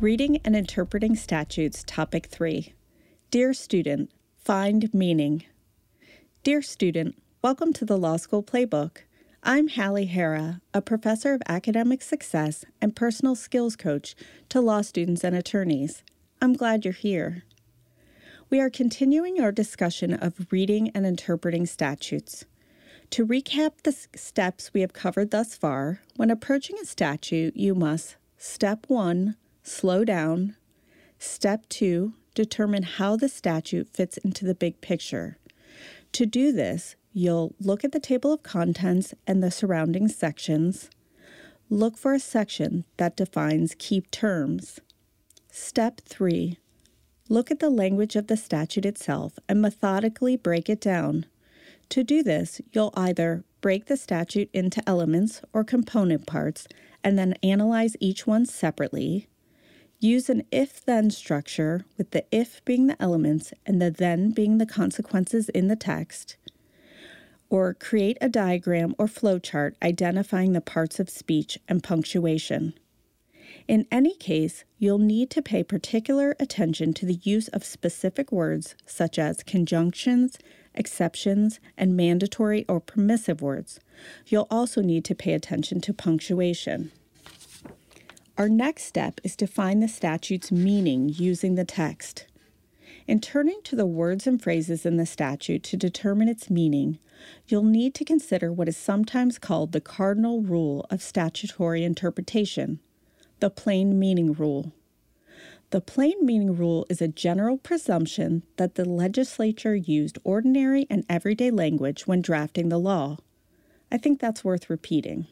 Reading and Interpreting Statutes, Topic 3. Dear student, find meaning. Dear student, welcome to the Law School Playbook. I'm Hallie Hara, a professor of academic success and personal skills coach to law students and attorneys. I'm glad you're here. We are continuing our discussion of reading and interpreting statutes. To recap the steps we have covered thus far, when approaching a statute, you must Step 1 Slow down. Step 2 Determine how the statute fits into the big picture. To do this, You'll look at the table of contents and the surrounding sections. Look for a section that defines key terms. Step 3. Look at the language of the statute itself and methodically break it down. To do this, you'll either break the statute into elements or component parts and then analyze each one separately. Use an if then structure, with the if being the elements and the then being the consequences in the text or create a diagram or flowchart identifying the parts of speech and punctuation. In any case, you'll need to pay particular attention to the use of specific words such as conjunctions, exceptions, and mandatory or permissive words. You'll also need to pay attention to punctuation. Our next step is to find the statute's meaning using the text. In turning to the words and phrases in the statute to determine its meaning, you'll need to consider what is sometimes called the cardinal rule of statutory interpretation, the plain meaning rule. The plain meaning rule is a general presumption that the legislature used ordinary and everyday language when drafting the law. I think that's worth repeating.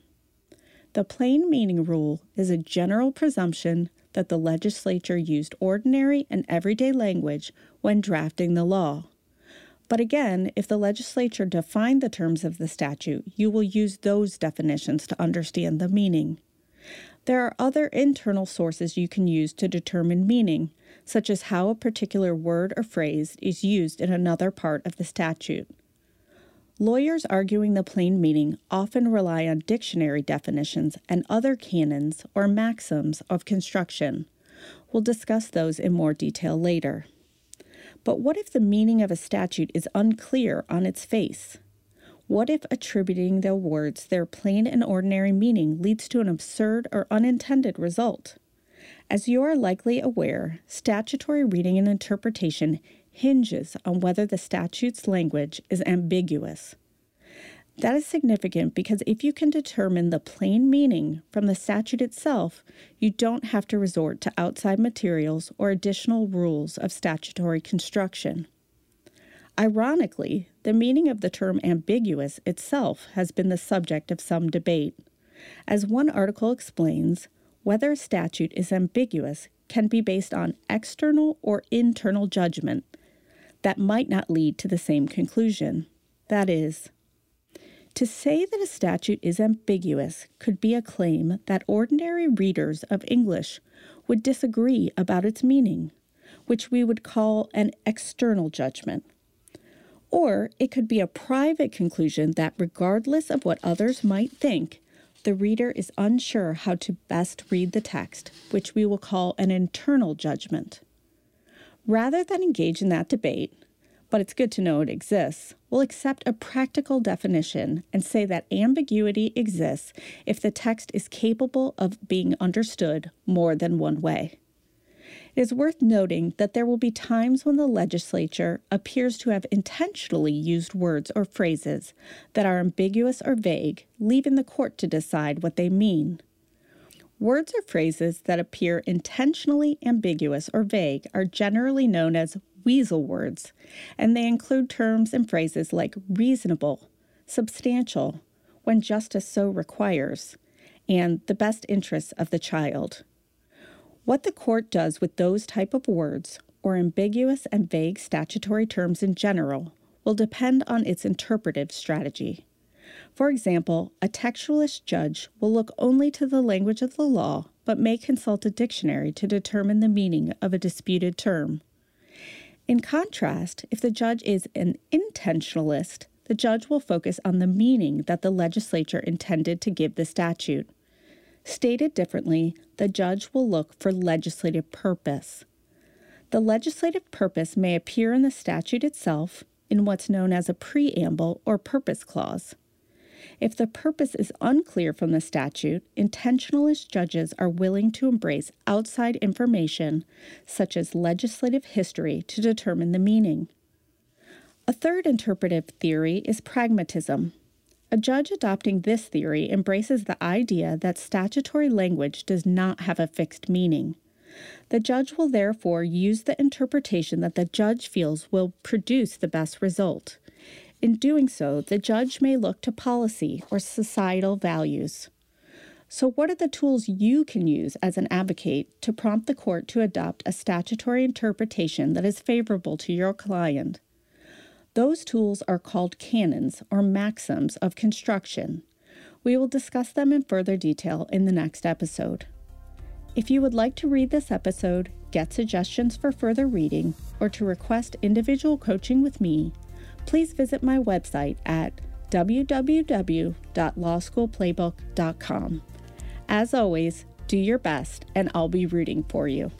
The plain meaning rule is a general presumption that the legislature used ordinary and everyday language when drafting the law. But again, if the legislature defined the terms of the statute, you will use those definitions to understand the meaning. There are other internal sources you can use to determine meaning, such as how a particular word or phrase is used in another part of the statute. Lawyers arguing the plain meaning often rely on dictionary definitions and other canons or maxims of construction. We'll discuss those in more detail later. But what if the meaning of a statute is unclear on its face? What if attributing the words their plain and ordinary meaning leads to an absurd or unintended result? As you are likely aware, statutory reading and interpretation hinges on whether the statute's language is ambiguous. That is significant because if you can determine the plain meaning from the statute itself, you don't have to resort to outside materials or additional rules of statutory construction. Ironically, the meaning of the term ambiguous itself has been the subject of some debate. As one article explains, whether a statute is ambiguous can be based on external or internal judgment that might not lead to the same conclusion. That is, to say that a statute is ambiguous could be a claim that ordinary readers of English would disagree about its meaning, which we would call an external judgment. Or it could be a private conclusion that, regardless of what others might think, the reader is unsure how to best read the text, which we will call an internal judgment. Rather than engage in that debate, but it's good to know it exists, we'll accept a practical definition and say that ambiguity exists if the text is capable of being understood more than one way. It is worth noting that there will be times when the legislature appears to have intentionally used words or phrases that are ambiguous or vague, leaving the court to decide what they mean. Words or phrases that appear intentionally ambiguous or vague are generally known as weasel words, and they include terms and phrases like reasonable, substantial, when justice so requires, and the best interests of the child. What the court does with those type of words, or ambiguous and vague statutory terms in general, will depend on its interpretive strategy. For example, a textualist judge will look only to the language of the law but may consult a dictionary to determine the meaning of a disputed term. In contrast, if the judge is an intentionalist, the judge will focus on the meaning that the legislature intended to give the statute. Stated differently, the judge will look for legislative purpose. The legislative purpose may appear in the statute itself in what's known as a preamble or purpose clause. If the purpose is unclear from the statute, intentionalist judges are willing to embrace outside information, such as legislative history, to determine the meaning. A third interpretive theory is pragmatism. A judge adopting this theory embraces the idea that statutory language does not have a fixed meaning. The judge will therefore use the interpretation that the judge feels will produce the best result. In doing so, the judge may look to policy or societal values. So, what are the tools you can use as an advocate to prompt the court to adopt a statutory interpretation that is favorable to your client? Those tools are called canons or maxims of construction. We will discuss them in further detail in the next episode. If you would like to read this episode, get suggestions for further reading, or to request individual coaching with me, please visit my website at www.lawschoolplaybook.com. As always, do your best, and I'll be rooting for you.